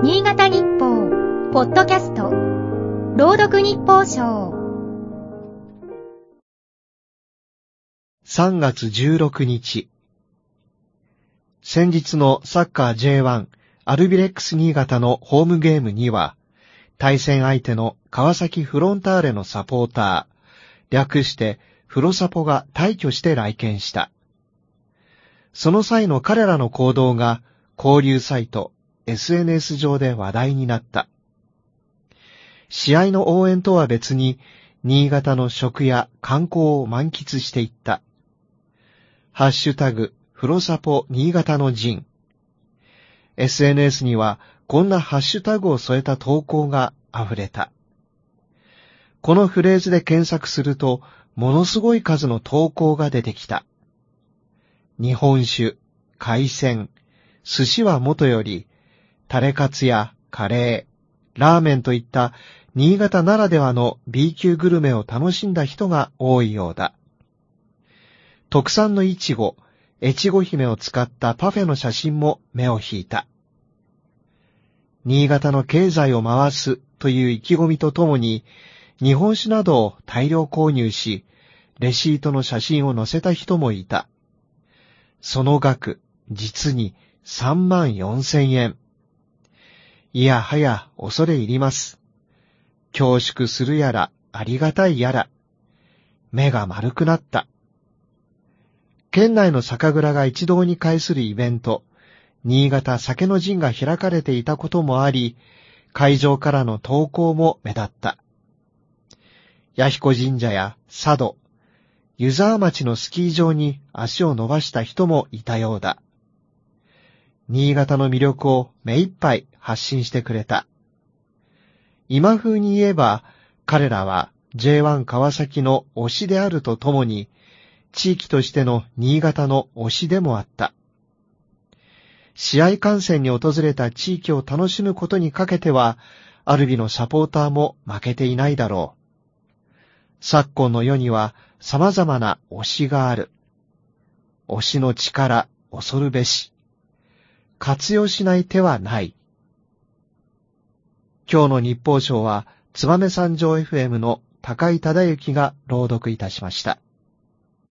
新潟日報、ポッドキャスト、朗読日報賞。3月16日。先日のサッカー J1 アルビレックス新潟のホームゲームには、対戦相手の川崎フロンターレのサポーター、略してフロサポが退去して来県した。その際の彼らの行動が交流サイト SNS 上で話題になった。試合の応援とは別に、新潟の食や観光を満喫していった。ハッシュタグ、フロサポ新潟の陣。SNS にはこんなハッシュタグを添えた投稿が溢れた。このフレーズで検索すると、ものすごい数の投稿が出てきた。日本酒、海鮮、寿司はもとより、タレカツやカレー、ラーメンといった新潟ならではの B 級グルメを楽しんだ人が多いようだ。特産のイチゴ、越後姫を使ったパフェの写真も目を引いた。新潟の経済を回すという意気込みとともに、日本酒などを大量購入し、レシートの写真を載せた人もいた。その額、実に3万4千円。いやはや恐れ入ります。恐縮するやら、ありがたいやら。目が丸くなった。県内の酒蔵が一堂に会するイベント、新潟酒の陣が開かれていたこともあり、会場からの投稿も目立った。弥彦神社や佐渡、湯沢町のスキー場に足を伸ばした人もいたようだ。新潟の魅力を目一杯発信してくれた。今風に言えば、彼らは J1 川崎の推しであるとともに、地域としての新潟の推しでもあった。試合観戦に訪れた地域を楽しむことにかけては、アルビのサポーターも負けていないだろう。昨今の世には様々な推しがある。推しの力、恐るべし。活用しない手はない。今日の日報賞は、つばめ三条 FM の高井忠之が朗読いたしました。